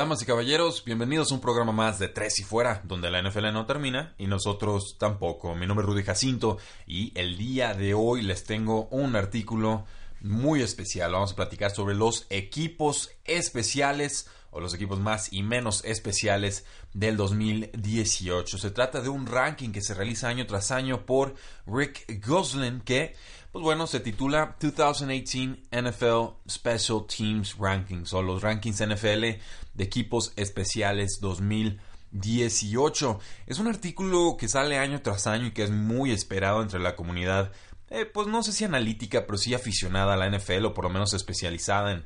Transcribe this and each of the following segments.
Damas y caballeros, bienvenidos a un programa más de Tres y Fuera, donde la NFL no termina y nosotros tampoco. Mi nombre es Rudy Jacinto y el día de hoy les tengo un artículo muy especial. Vamos a platicar sobre los equipos especiales o los equipos más y menos especiales del 2018. Se trata de un ranking que se realiza año tras año por Rick Goslin que pues bueno, se titula 2018 NFL Special Teams Rankings o los rankings NFL de equipos especiales 2018. Es un artículo que sale año tras año y que es muy esperado entre la comunidad, eh, pues no sé si analítica, pero sí aficionada a la NFL o por lo menos especializada en,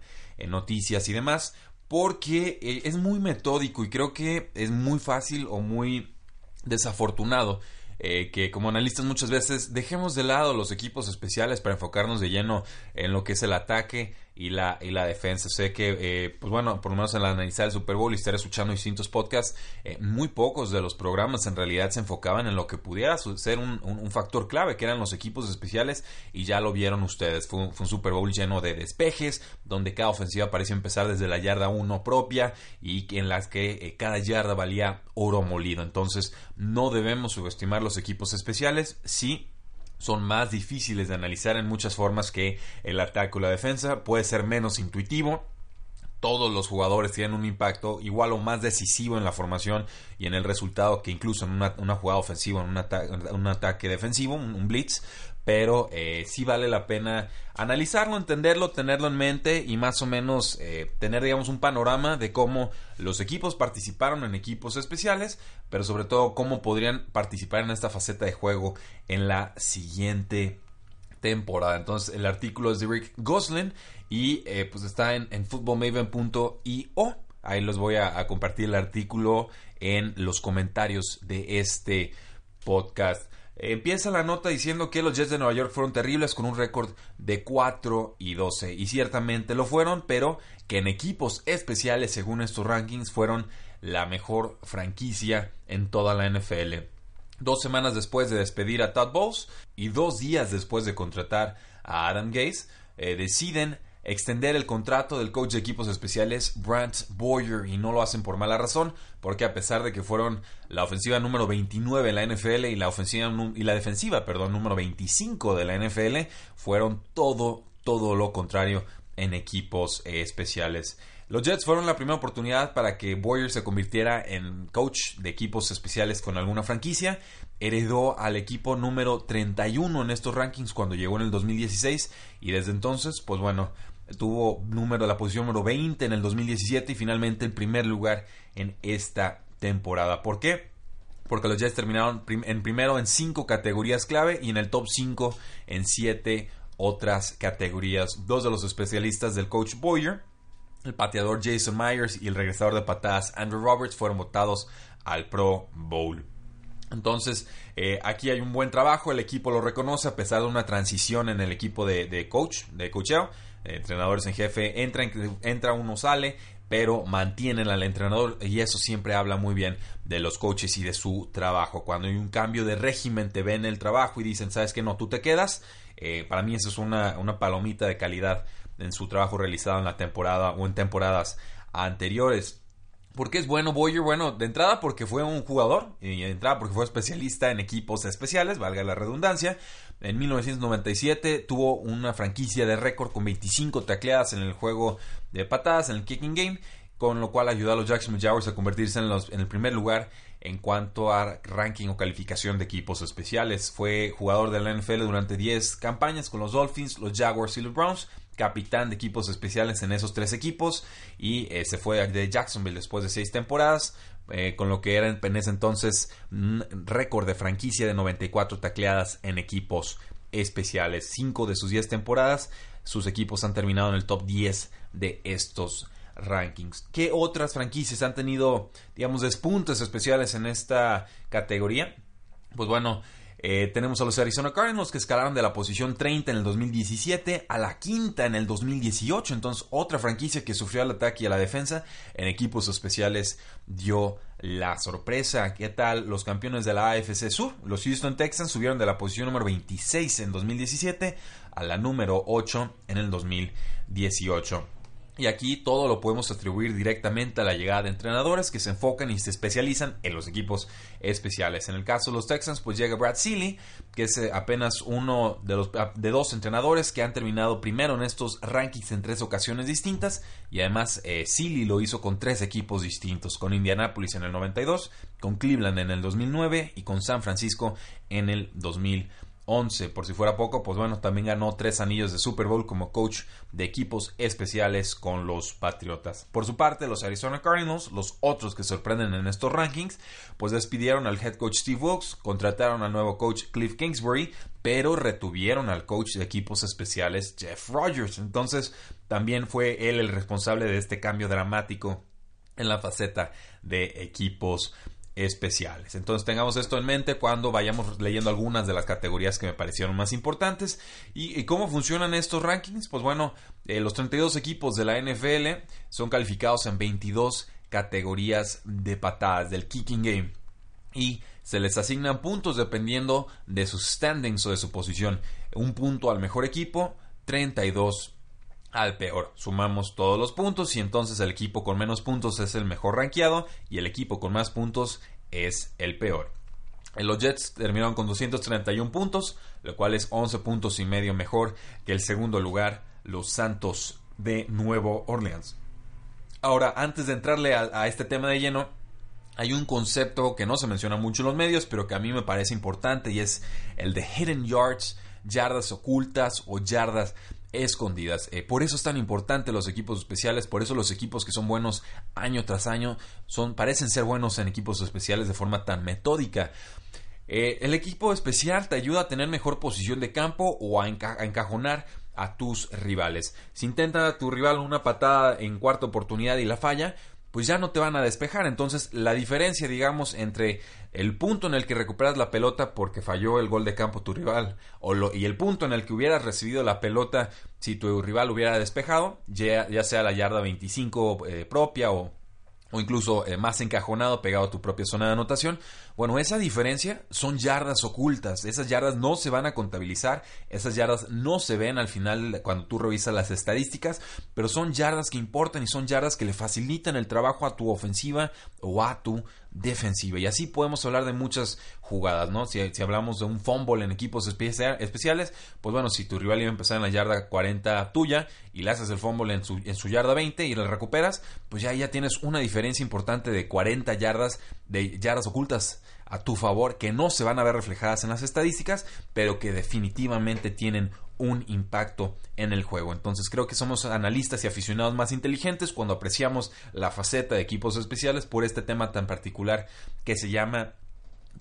noticias y demás, porque eh, es muy metódico y creo que es muy fácil o muy desafortunado eh, que como analistas muchas veces dejemos de lado los equipos especiales para enfocarnos de lleno en lo que es el ataque y la, y la defensa. Sé que, eh, pues bueno, por lo menos al analizar el Super Bowl y estar escuchando distintos podcasts, eh, muy pocos de los programas en realidad se enfocaban en lo que pudiera ser un, factor clave, que eran los equipos especiales, y ya lo vieron ustedes. Fue un, Super Bowl lleno de despejes, donde cada ofensiva parecía empezar desde la yarda 1 propia y en las que eh, cada yarda valía oro molido. Entonces, no debemos subestimar los equipos especiales. Sí, son más difíciles de analizar en muchas formas que el ataque o la defensa. Puede ser menos intuitivo. Todos los jugadores tienen un impacto igual o más decisivo en la formación y en el resultado que incluso en una, jugada ofensiva, en un, ataque defensivo, un blitz pero eh, sí vale la pena analizarlo, entenderlo, tenerlo en mente y más o menos eh, tener, digamos, un panorama de cómo los equipos participaron en equipos especiales, pero sobre todo cómo podrían participar en esta faceta de juego en la siguiente temporada. Entonces, el artículo es de Rick Goslin y eh, pues está en, en footballmaven.io. Ahí les voy a compartir el artículo en los comentarios de este podcast. Empieza la nota diciendo que los Jets de Nueva York fueron terribles con un récord de 4 y 12. Y ciertamente lo fueron, pero que en equipos especiales, según estos rankings, fueron la mejor franquicia en toda la NFL. Dos semanas después de despedir a Todd Bowles y dos días después de contratar a Adam Gase, eh, deciden extender el contrato del coach de equipos especiales Brant Boyer y no lo hacen por mala razón, porque a pesar de que fueron la ofensiva número 29 en la NFL y la ofensiva y la defensiva, perdón, número 25 de la NFL, fueron todo todo lo contrario en equipos eh, especiales. Los Jets fueron la primera oportunidad para que Boyer se convirtiera en coach de equipos especiales con alguna franquicia. Heredó al equipo número 31 en estos rankings cuando llegó en el 2016 y desde entonces, pues bueno, tuvo número la posición número 20 en el 2017 y finalmente el primer lugar en esta temporada. ¿Por qué? Porque los Jets terminaron en primero en cinco categorías clave y en el top 5 en siete otras categorías. Dos de los especialistas del coach Boyer, el pateador Jason Myers y el regresador de patadas Andrew Roberts fueron votados al Pro Bowl. Entonces, eh, aquí hay un buen trabajo, el equipo lo reconoce a pesar de una transición en el equipo de, de coach, de coacheo entrenadores en jefe, entra, entra uno, sale, pero mantienen al entrenador y eso siempre habla muy bien de los coaches y de su trabajo. Cuando hay un cambio de régimen, te ven el trabajo y dicen, sabes que no, tú te quedas. Eh, para mí eso es una, una palomita de calidad en su trabajo realizado en la temporada o en temporadas anteriores. ¿Por qué es bueno Boyer? Bueno, de entrada porque fue un jugador y de entrada porque fue especialista en equipos especiales, valga la redundancia. En 1997 tuvo una franquicia de récord con 25 tacleadas en el juego de patadas, en el kicking game, con lo cual ayudó a los Jacksonville Jaguars a convertirse en, los, en el primer lugar en cuanto a ranking o calificación de equipos especiales. Fue jugador de la NFL durante 10 campañas con los Dolphins, los Jaguars y los Browns capitán de equipos especiales en esos tres equipos y eh, se fue de Jacksonville después de seis temporadas. Eh, con lo que era en ese entonces un récord de franquicia de 94 tacleadas en equipos especiales. Cinco de sus 10 temporadas, sus equipos han terminado en el top 10 de estos rankings. ¿Qué otras franquicias han tenido, digamos, despuntes especiales en esta categoría? Pues bueno, eh, tenemos a los Arizona Cardinals que escalaron de la posición 30 en el 2017 a la quinta en el 2018. Entonces, otra franquicia que sufrió al ataque y a la defensa en equipos especiales dio la sorpresa. ¿Qué tal los campeones de la AFC Sur? Los Houston Texans subieron de la posición número 26 en 2017 a la número 8 en el 2018. Y aquí todo lo podemos atribuir directamente a la llegada de entrenadores que se enfocan y se especializan en los equipos especiales. En el caso de los Texans, pues llega Brad Sealy, que es eh, apenas uno de los de dos entrenadores que han terminado primero en estos rankings en tres ocasiones distintas. Y además, eh, lo hizo con tres equipos distintos: con Indianapolis en el 92, con Cleveland en el 2009 y con San Francisco en el 2000. 11. Por si fuera poco, pues bueno, también ganó tres anillos de Super Bowl como coach de equipos especiales con los Patriotas. Por su parte, los Arizona Cardinals, los otros que sorprenden en estos rankings, pues despidieron al head coach Steve Wilkes, contrataron al nuevo coach Cliff Kingsbury, pero retuvieron al coach de equipos especiales Jeff Rogers. Entonces, también fue él el responsable de este cambio dramático en la faceta de equipos especiales. Entonces tengamos esto en mente cuando vayamos leyendo algunas de las categorías que me parecieron más importantes. ¿Y, cómo funcionan estos rankings? Pues bueno, eh, los 32 equipos de la NFL son calificados en 22 categorías de patadas del kicking game. Y se les asignan puntos dependiendo de sus standings o de su posición. Un punto al mejor equipo, 32 al peor. Sumamos todos los puntos y entonces el equipo con menos puntos es el mejor rankeado y el equipo con más puntos es el peor. Los Jets terminaron con 231 puntos, lo cual es 11 puntos y medio mejor que el segundo lugar, los Santos de Nuevo Orleans. Ahora, antes de entrarle a este tema de lleno, hay un concepto que no se menciona mucho en los medios, pero que a mí me parece importante y es el de hidden yards, yardas ocultas o yardas escondidas. Eh, por eso es tan importante los equipos especiales, por eso los equipos que son buenos año tras año son, parecen ser buenos en equipos especiales de forma tan metódica. Eh, el equipo especial te ayuda a tener mejor posición de campo o a, a encajonar a tus rivales. Si intenta tu rival una patada en cuarta oportunidad y la falla, pues ya no te van a despejar. Entonces, la diferencia, digamos, entre el punto en el que recuperas la pelota porque falló el gol de campo tu rival o lo, y el punto en el que hubieras recibido la pelota si tu rival hubiera despejado, ya, ya sea la yarda 25 eh, propia o o incluso eh, más encajonado, pegado a tu propia zona de anotación. Bueno, esa diferencia son yardas ocultas. Esas yardas no se van a contabilizar, esas yardas no se ven al final cuando tú revisas las estadísticas, pero son yardas que importan y son yardas que le facilitan el trabajo a tu ofensiva o a tu defensiva. Y así podemos hablar de muchas jugadas, ¿no? Si, hablamos de un fumble en equipos especiales, pues bueno, si tu rival iba a empezar en la yarda 40 tuya y le haces el fumble en su, en su yarda 20 y la recuperas, pues ya, ya tienes una diferencia importante de 40 yardas, de yardas ocultas a tu favor que no se van a ver reflejadas en las estadísticas, pero que definitivamente tienen un impacto en el juego. Entonces creo que somos analistas y aficionados más inteligentes cuando apreciamos la faceta de equipos especiales por este tema tan particular que se llama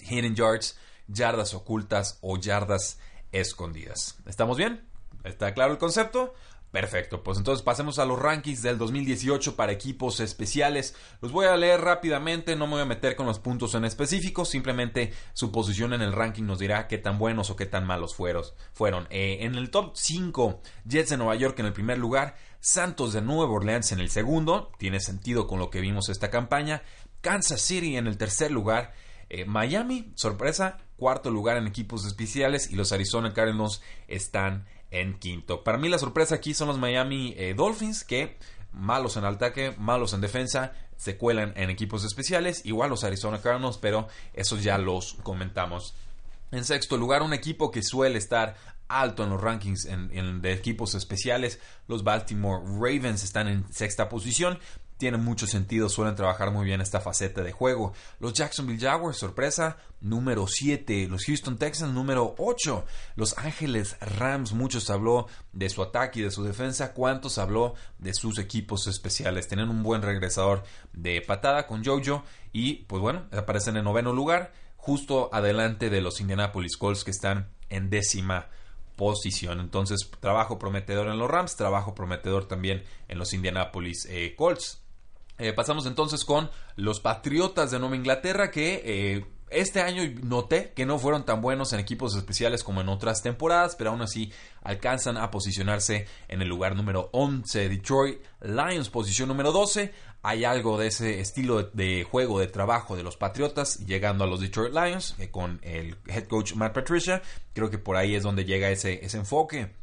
hidden yards, yardas ocultas o yardas escondidas. ¿Estamos bien? ¿Está claro el concepto? Perfecto, pues entonces pasemos a los rankings del 2018 para equipos especiales. Los voy a leer rápidamente, no me voy a meter con los puntos en específico, simplemente su posición en el ranking nos dirá qué tan buenos o qué tan malos fueron. Eh, en el top 5, Jets de Nueva York en el primer lugar, Santos de Nueva Orleans en el segundo, tiene sentido con lo que vimos esta campaña, Kansas City en el tercer lugar, eh, Miami, sorpresa, cuarto lugar en equipos especiales y los Arizona Cardinals están en quinto. Para mí la sorpresa aquí son los Miami eh, Dolphins que malos en ataque, malos en defensa, se cuelan en equipos especiales, igual los Arizona Cardinals, pero esos ya los comentamos. En sexto lugar, un equipo que suele estar alto en los rankings de equipos especiales. Los Baltimore Ravens están en sexta posición tiene mucho sentido, suelen trabajar muy bien esta faceta de juego. Los Jacksonville Jaguars, sorpresa, número 7. Los Houston Texans, número 8. Los Ángeles Rams, muchos habló de su ataque y de su defensa. ¿Cuántos habló de sus equipos especiales? Tienen un buen regresador de patada con Jojo. Y pues bueno, aparecen en noveno lugar, justo adelante de los Indianapolis Colts que están en décima posición. Entonces, trabajo prometedor en los Rams, trabajo prometedor también en los Indianapolis eh, Colts. Eh, pasamos entonces con los Patriotas de Nueva Inglaterra que eh, este año noté que no fueron tan buenos en equipos especiales como en otras temporadas, pero aún así alcanzan a posicionarse en el lugar número 11. Detroit Lions, posición número 12. Hay algo de ese estilo de, juego, de trabajo de los Patriotas, llegando a los Detroit Lions, con el head coach Matt Patricia. Creo que por ahí es donde llega ese, ese enfoque.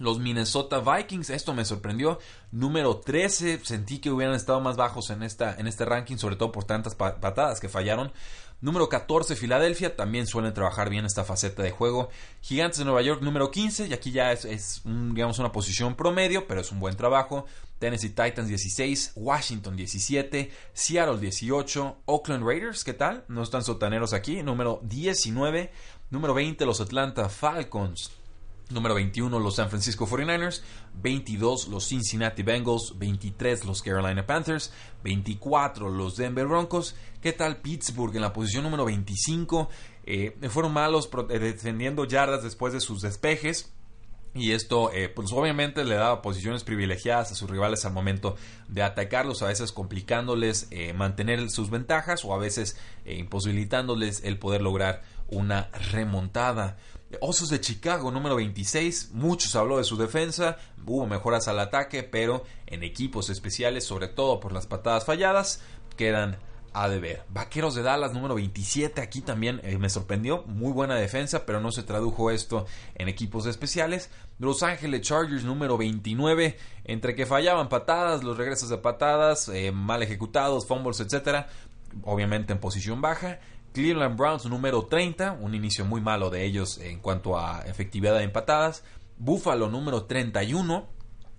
Los Minnesota Vikings, esto me sorprendió. Número 13, sentí que hubieran estado más bajos en, esta, en este ranking, sobre todo por tantas patadas que fallaron. Número 14, Filadelfia, también suelen trabajar bien esta faceta de juego. Gigantes de Nueva York, número 15, y aquí ya es, digamos una posición promedio, pero es un buen trabajo. Tennessee Titans 16, Washington 17, Seattle 18, Oakland Raiders, ¿qué tal? No están sotaneros aquí. Número 19, número 20, los Atlanta Falcons. Número 21 los San Francisco 49ers, 22 los Cincinnati Bengals, 23 los Carolina Panthers, 24 los Denver Broncos. ¿Qué tal Pittsburgh en la posición número 25? Eh, fueron malos eh, defendiendo yardas después de sus despejes. Y esto, eh, pues obviamente le daba posiciones privilegiadas a sus rivales al momento de atacarlos, a veces complicándoles mantener sus ventajas o a veces imposibilitándoles el poder lograr una remontada. Osos de Chicago, número 26. Muchos habló de su defensa. Hubo mejoras al ataque, pero en equipos especiales, sobre todo por las patadas falladas, quedan a deber. Vaqueros de Dallas, número 27. Aquí también eh, me sorprendió. Muy buena defensa, pero no se tradujo esto en equipos especiales. Los Ángeles Chargers, número 29. Entre que fallaban patadas, los regresos de patadas, eh, mal ejecutados, fumbles, etc. Obviamente en posición baja. Cleveland Browns número 30, un inicio muy malo de ellos en cuanto a efectividad de empatadas. Buffalo número 31.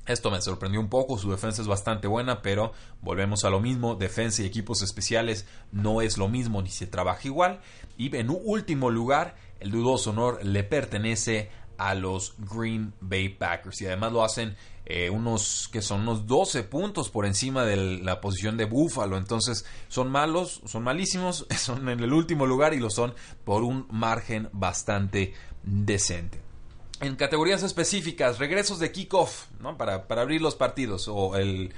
Esto me sorprendió un poco, su defensa es bastante buena, pero volvemos a lo mismo, defensa y equipos especiales no es lo mismo ni se trabaja igual. Y en último lugar, el dudoso honor le pertenece a los Green Bay Packers y además lo hacen eh, unos que son unos 12 puntos por encima de la posición de Buffalo. Entonces son malos, son malísimos, son en el último lugar y lo son por un margen bastante decente. En categorías específicas, regresos de kickoff, ¿no? Para, para abrir los partidos, o el,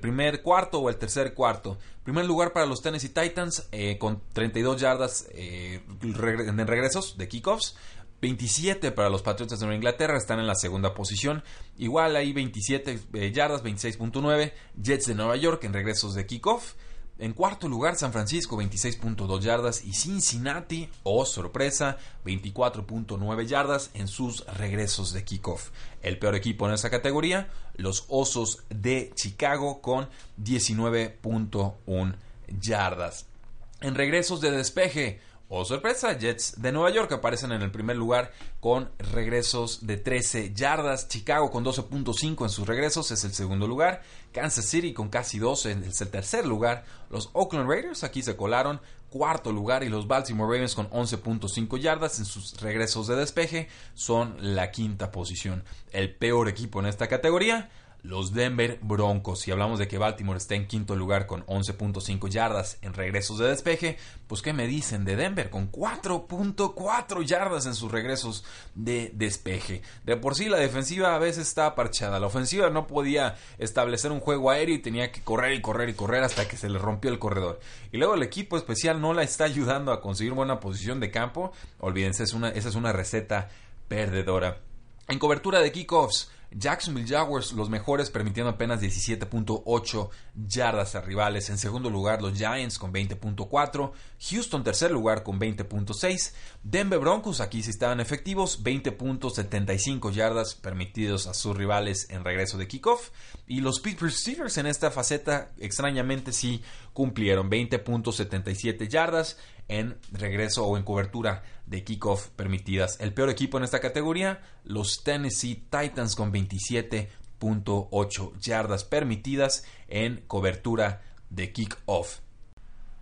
primer cuarto o el tercer cuarto. Primer lugar para los Tennessee Titans eh, con 32 yardas eh, en regresos de kickoffs. 27 para los Patriotas de Nueva Inglaterra, están en la segunda posición. Igual ahí 27 eh, yardas, 26.9. Jets de Nueva York en regresos de kickoff. En cuarto lugar, San Francisco, 26.2 yardas. Y Cincinnati, oh sorpresa, 24.9 yardas en sus regresos de kickoff. El peor equipo en esa categoría, los Osos de Chicago, con 19.1 yardas. En regresos de despeje, Oh sorpresa, Jets de Nueva York aparecen en el primer lugar con regresos de 13 yardas. Chicago con 12.5 en sus regresos es el segundo lugar. Kansas City con casi 12 es el tercer lugar. Los Oakland Raiders aquí se colaron cuarto lugar y los Baltimore Ravens con 11.5 yardas en sus regresos de despeje son la quinta posición. El peor equipo en esta categoría los Denver Broncos. Si hablamos de que Baltimore está en quinto lugar con 11.5 yardas en regresos de despeje, pues ¿qué me dicen de Denver? Con 4.4 yardas en sus regresos de despeje. De por sí la defensiva a veces está parchada. La ofensiva no podía establecer un juego aéreo y tenía que correr y correr y correr hasta que se le rompió el corredor. Y luego el equipo especial no la está ayudando a conseguir buena posición de campo. Olvídense, esa es una receta perdedora. En cobertura de kickoffs, Jacksonville Jaguars, los mejores, permitiendo apenas 17.8 yardas a rivales. En segundo lugar, los Giants con 20.4. Houston, tercer lugar, con 20.6. Denver Broncos, aquí sí estaban efectivos, 20.75 yardas permitidos a sus rivales en regreso de kickoff. Y los Pittsburgh Steelers en esta faceta, extrañamente, sí cumplieron 20.77 yardas en regreso o en cobertura de kickoff permitidas. El peor equipo en esta categoría, los Tennessee Titans con 27.8 yardas permitidas en cobertura de kickoff.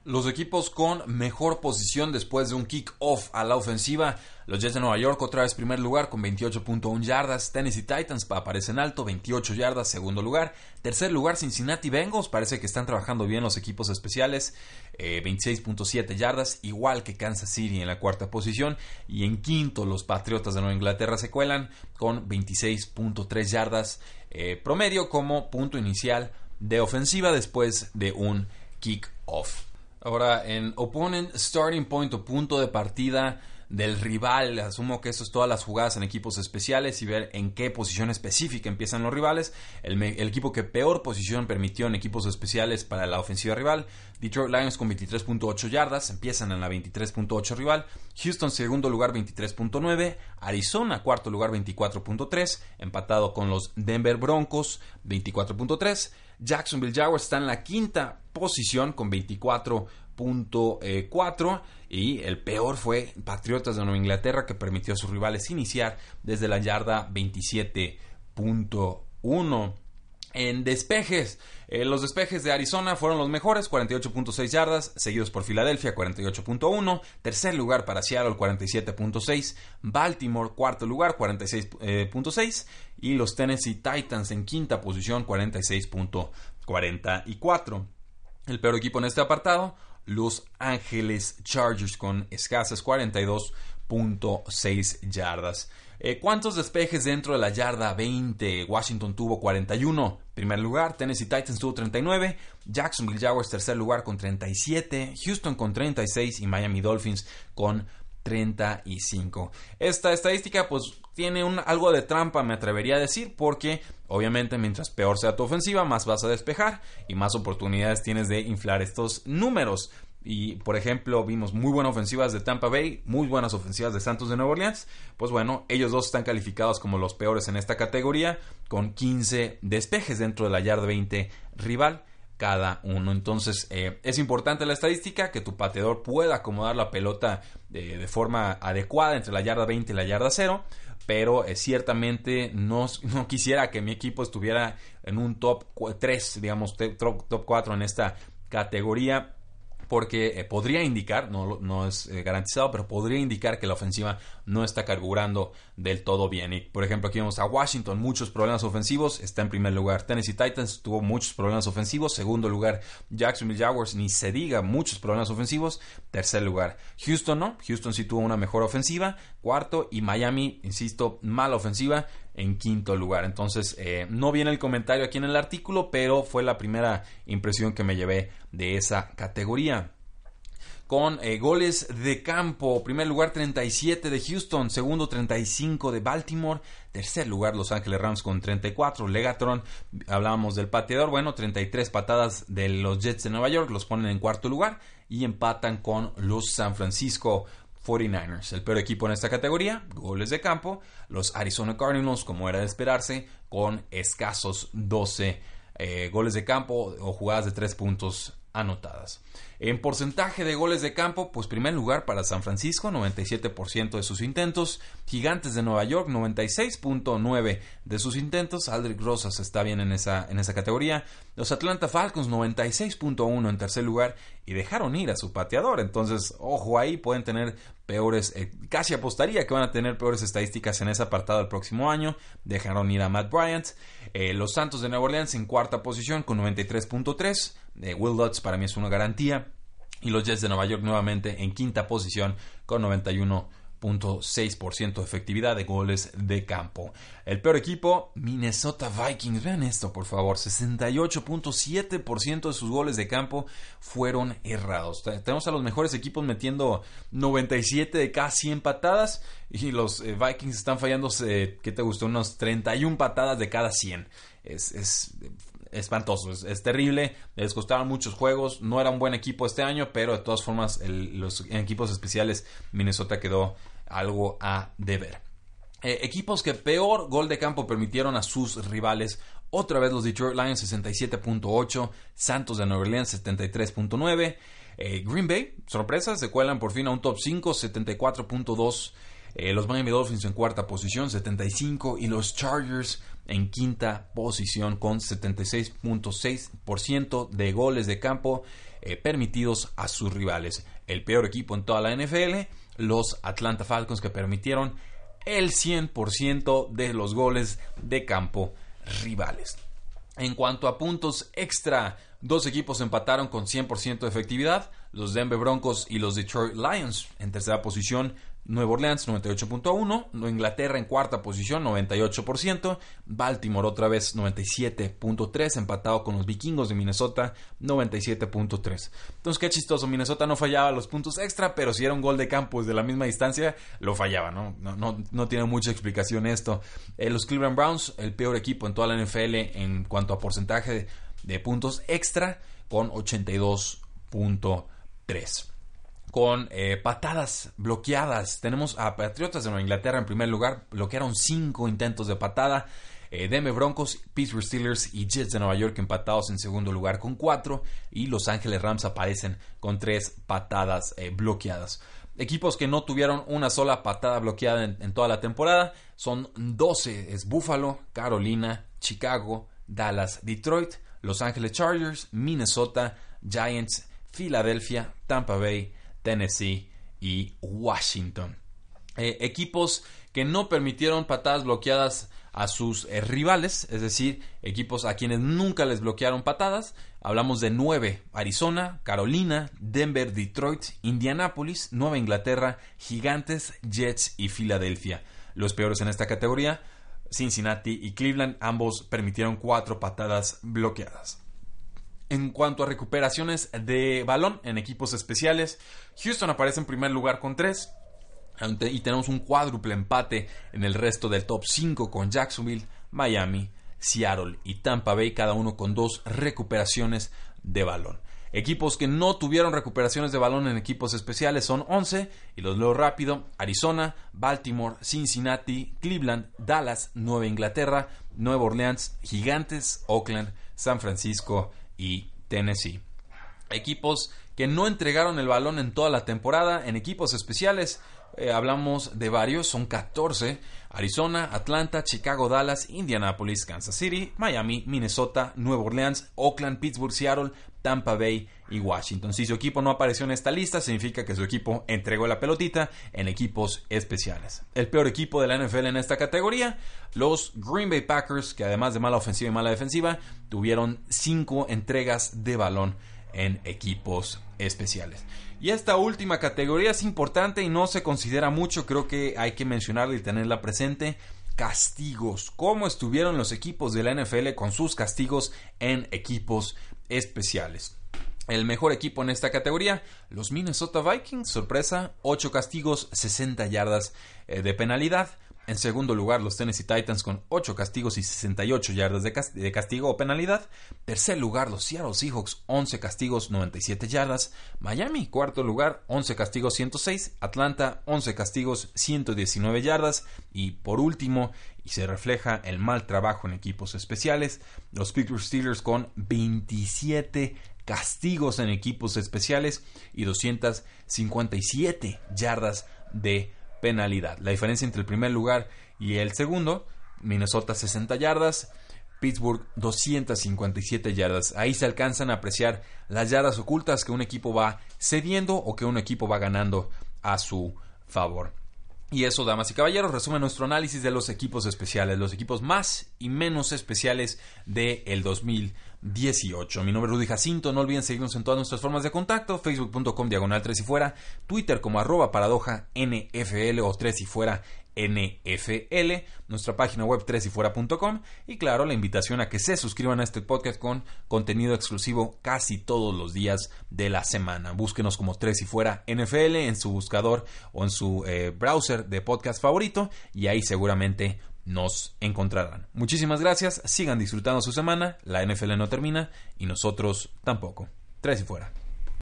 Los equipos con mejor posición después de un kick-off a la ofensiva. Los Jets de Nueva York otra vez primer lugar con 28.1 yardas. Tennessee Titans aparecen alto, 28 yardas, segundo lugar. Tercer lugar Cincinnati Bengals. Parece que están trabajando bien los equipos especiales. 26.7 eh, yardas, igual que Kansas City en la cuarta posición. Y en quinto los Patriotas de Nueva Inglaterra se cuelan con 26.3 yardas eh, promedio como punto inicial de ofensiva después de un kick-off. Ahora, en opponent starting point o punto de partida del rival, asumo que eso es todas las jugadas en equipos especiales y ver en qué posición específica empiezan los rivales. El, equipo que peor posición permitió en equipos especiales para la ofensiva rival, Detroit Lions con 23.8 yardas, empiezan en la 23.8 rival. Houston segundo lugar 23.9, Arizona cuarto lugar 24.3, empatado con los Denver Broncos 24.3. Jacksonville Jaguars está en la quinta posición con 24.4 y el peor fue Patriotas de Nueva Inglaterra que permitió a sus rivales iniciar desde la yarda 27.1. En despejes, eh, los despejes de Arizona fueron los mejores, 48.6 yardas, seguidos por Filadelfia, 48.1, tercer lugar para Seattle, 47.6, Baltimore, cuarto lugar, 46.6, y los Tennessee Titans en quinta posición, 46.44. El peor equipo en este apartado, Los Ángeles Chargers con escasas 42.6 yardas. Eh, ¿Cuántos despejes dentro de la yarda 20? Washington tuvo 41. Primer lugar, Tennessee Titans tuvo 39. Jacksonville Jaguars tercer lugar con 37. Houston con 36 y Miami Dolphins con 35. Esta estadística pues tiene algo de trampa, me atrevería a decir, porque obviamente mientras peor sea tu ofensiva, más vas a despejar y más oportunidades tienes de inflar estos números. Y por ejemplo, vimos muy buenas ofensivas de Tampa Bay, muy buenas ofensivas de Santos de Nueva Orleans. Pues bueno, ellos dos están calificados como los peores en esta categoría, con 15 despejes dentro de la yarda 20 rival cada uno. Entonces, eh, es importante la estadística, que tu pateador pueda acomodar la pelota de, forma adecuada entre la yarda 20 y la yarda 0. Pero eh, ciertamente no, no, quisiera que mi equipo estuviera en un top 3, digamos, top, top 4 en esta categoría porque eh, podría indicar, no, es eh, garantizado, pero podría indicar que la ofensiva no está carburando del todo bien. Por ejemplo, aquí vemos a Washington, muchos problemas ofensivos, está en primer lugar. Tennessee Titans tuvo muchos problemas ofensivos. Segundo lugar, Jacksonville Jaguars, ni se diga, muchos problemas ofensivos. Tercer lugar, Houston no, Houston sí tuvo una mejor ofensiva. Cuarto, y Miami, insisto, mala ofensiva en quinto lugar. Entonces, eh, no viene el comentario aquí en el artículo, pero fue la primera impresión que me llevé de esa categoría. Con eh, goles de campo, primer lugar 37 de Houston, segundo 35 de Baltimore, tercer lugar Los Ángeles Rams con 34, Legatron, hablábamos del pateador, bueno, 33 patadas de los Jets de Nueva York, los ponen en cuarto lugar y empatan con los San Francisco 49ers, el peor equipo en esta categoría, goles de campo, los Arizona Cardinals, como era de esperarse, con escasos 12 eh, goles de campo o jugadas de 3 puntos anotadas. En porcentaje de goles de campo, pues primer lugar para San Francisco, 97% de sus intentos. Gigantes de Nueva York, 96.9% de sus intentos. Aldrich Rosas está bien en esa, en esa categoría. Los Atlanta Falcons, 96.1% en tercer lugar. Y dejaron ir a su pateador. Entonces, ojo ahí, pueden tener peores, eh, casi apostaría que van a tener peores estadísticas en ese apartado el próximo año. Dejaron ir a Matt Bryant. Eh, los Santos de Nueva Orleans en cuarta posición con 93.3%. Will Lutz para mí es una garantía. Y los Jets de Nueva York nuevamente en quinta posición con 91.6% de efectividad de goles de campo. El peor equipo, Minnesota Vikings. Vean esto, por favor. 68.7% de sus goles de campo fueron errados. Tenemos a los mejores equipos metiendo 97 de cada 100 patadas. Y los eh, Vikings están fallando, ¿qué te gustó? Unos 31 patadas de cada 100. Es, es espantoso, es, terrible, les costaron muchos juegos, no era un buen equipo este año, pero de todas formas los equipos especiales Minnesota quedó algo a deber. Eh, equipos que peor gol de campo permitieron a sus rivales. Otra vez los Detroit Lions 67.8, Santos de Nueva Orleans 73.9, eh, Green Bay, sorpresa, se cuelan por fin a un top 5, 74.2. Eh, los Miami Dolphins en cuarta posición, 75. Y los Chargers en quinta posición con 76.6% de goles de campo eh, permitidos a sus rivales. El peor equipo en toda la NFL, los Atlanta Falcons que permitieron el 100% de los goles de campo rivales. En cuanto a puntos extra, dos equipos empataron con 100% de efectividad, los Denver Broncos y los Detroit Lions en tercera posición Nueva Orleans 98.1, Inglaterra en cuarta posición 98%, Baltimore otra vez 97.3, empatado con los vikingos de Minnesota 97.3. Entonces qué chistoso, Minnesota no fallaba los puntos extra, pero si era un gol de campo desde la misma distancia, lo fallaba, ¿no? No, no, tiene mucha explicación esto. Eh, los Cleveland Browns, el peor equipo en toda la NFL en cuanto a porcentaje de puntos extra, con 82.3 con eh, patadas bloqueadas. Tenemos a Patriotas de Nueva Inglaterra en primer lugar, bloquearon cinco intentos de patada. Eh, Deme Broncos, Pittsburgh Steelers y Jets de Nueva York empatados en segundo lugar con cuatro. Y Los Ángeles Rams aparecen con tres patadas eh, bloqueadas. Equipos que no tuvieron una sola patada bloqueada en, en toda la temporada son 12. Es Buffalo, Carolina, Chicago, Dallas, Detroit, Los Ángeles Chargers, Minnesota, Giants, Filadelfia, Tampa Bay, Tennessee y Washington. Eh, equipos que no permitieron patadas bloqueadas a sus eh, rivales, es decir, equipos a quienes nunca les bloquearon patadas. Hablamos de nueve, Arizona, Carolina, Denver, Detroit, Indianapolis, Nueva Inglaterra, Gigantes, Jets y Filadelfia. Los peores en esta categoría, Cincinnati y Cleveland, ambos permitieron cuatro patadas bloqueadas. En cuanto a recuperaciones de balón en equipos especiales, Houston aparece en primer lugar con 3. Y tenemos un cuádruple empate en el resto del top 5 con Jacksonville, Miami, Seattle y Tampa Bay, cada uno con dos recuperaciones de balón. Equipos que no tuvieron recuperaciones de balón en equipos especiales son 11 y los leo rápido: Arizona, Baltimore, Cincinnati, Cleveland, Dallas, Nueva Inglaterra, Nueva Orleans, Gigantes, Oakland, San Francisco y Tennessee. Equipos que no entregaron el balón en toda la temporada, en equipos especiales, eh, hablamos de varios, son 14, Arizona, Atlanta, Chicago, Dallas, Indianapolis, Kansas City, Miami, Minnesota, Nueva Orleans, Oakland, Pittsburgh, Seattle, Tampa Bay y Washington. Si su equipo no apareció en esta lista, significa que su equipo entregó la pelotita en equipos especiales. El peor equipo de la NFL en esta categoría, los Green Bay Packers, que además de mala ofensiva y mala defensiva, tuvieron cinco entregas de balón en equipos especiales. Y esta última categoría es importante y no se considera mucho, creo que hay que mencionarla y tenerla presente. Castigos. ¿Cómo estuvieron los equipos de la NFL con sus castigos en equipos especiales? El mejor equipo en esta categoría, los Minnesota Vikings, sorpresa, 8 castigos, 60 yardas eh, de penalidad. En segundo lugar, los Tennessee Titans con 8 castigos y 68 yardas de, castigo o penalidad. Tercer lugar, los Seattle Seahawks, 11 castigos, 97 yardas. Miami, cuarto lugar, 11 castigos, 106. Atlanta, 11 castigos, 119 yardas. Y por último, y se refleja el mal trabajo en equipos especiales, los Pittsburgh Steelers con 27 castigos en equipos especiales y 257 yardas de penalidad. La diferencia entre el primer lugar y el segundo, Minnesota 60 yardas, Pittsburgh 257 yardas. Ahí se alcanzan a apreciar las yardas ocultas que un equipo va cediendo o que un equipo va ganando a su favor. Y eso, damas y caballeros, resume nuestro análisis de los equipos especiales, los equipos más y menos especiales del el 2018. Mi nombre es Rudy Jacinto, no olviden seguirnos en todas nuestras formas de contacto, facebook.com diagonal 3 y fuera, twitter como arroba paradoja NFL o 3 y fuera NFL, nuestra página web 3 y fuera.com y claro, la invitación a que se suscriban a este podcast con contenido exclusivo casi todos los días de la semana. Búsquenos como 3 y fuera NFL en su buscador o en su eh, browser de podcast favorito y ahí seguramente nos encontrarán. Muchísimas gracias, sigan disfrutando su semana, la NFL no termina y nosotros tampoco. 3 y fuera.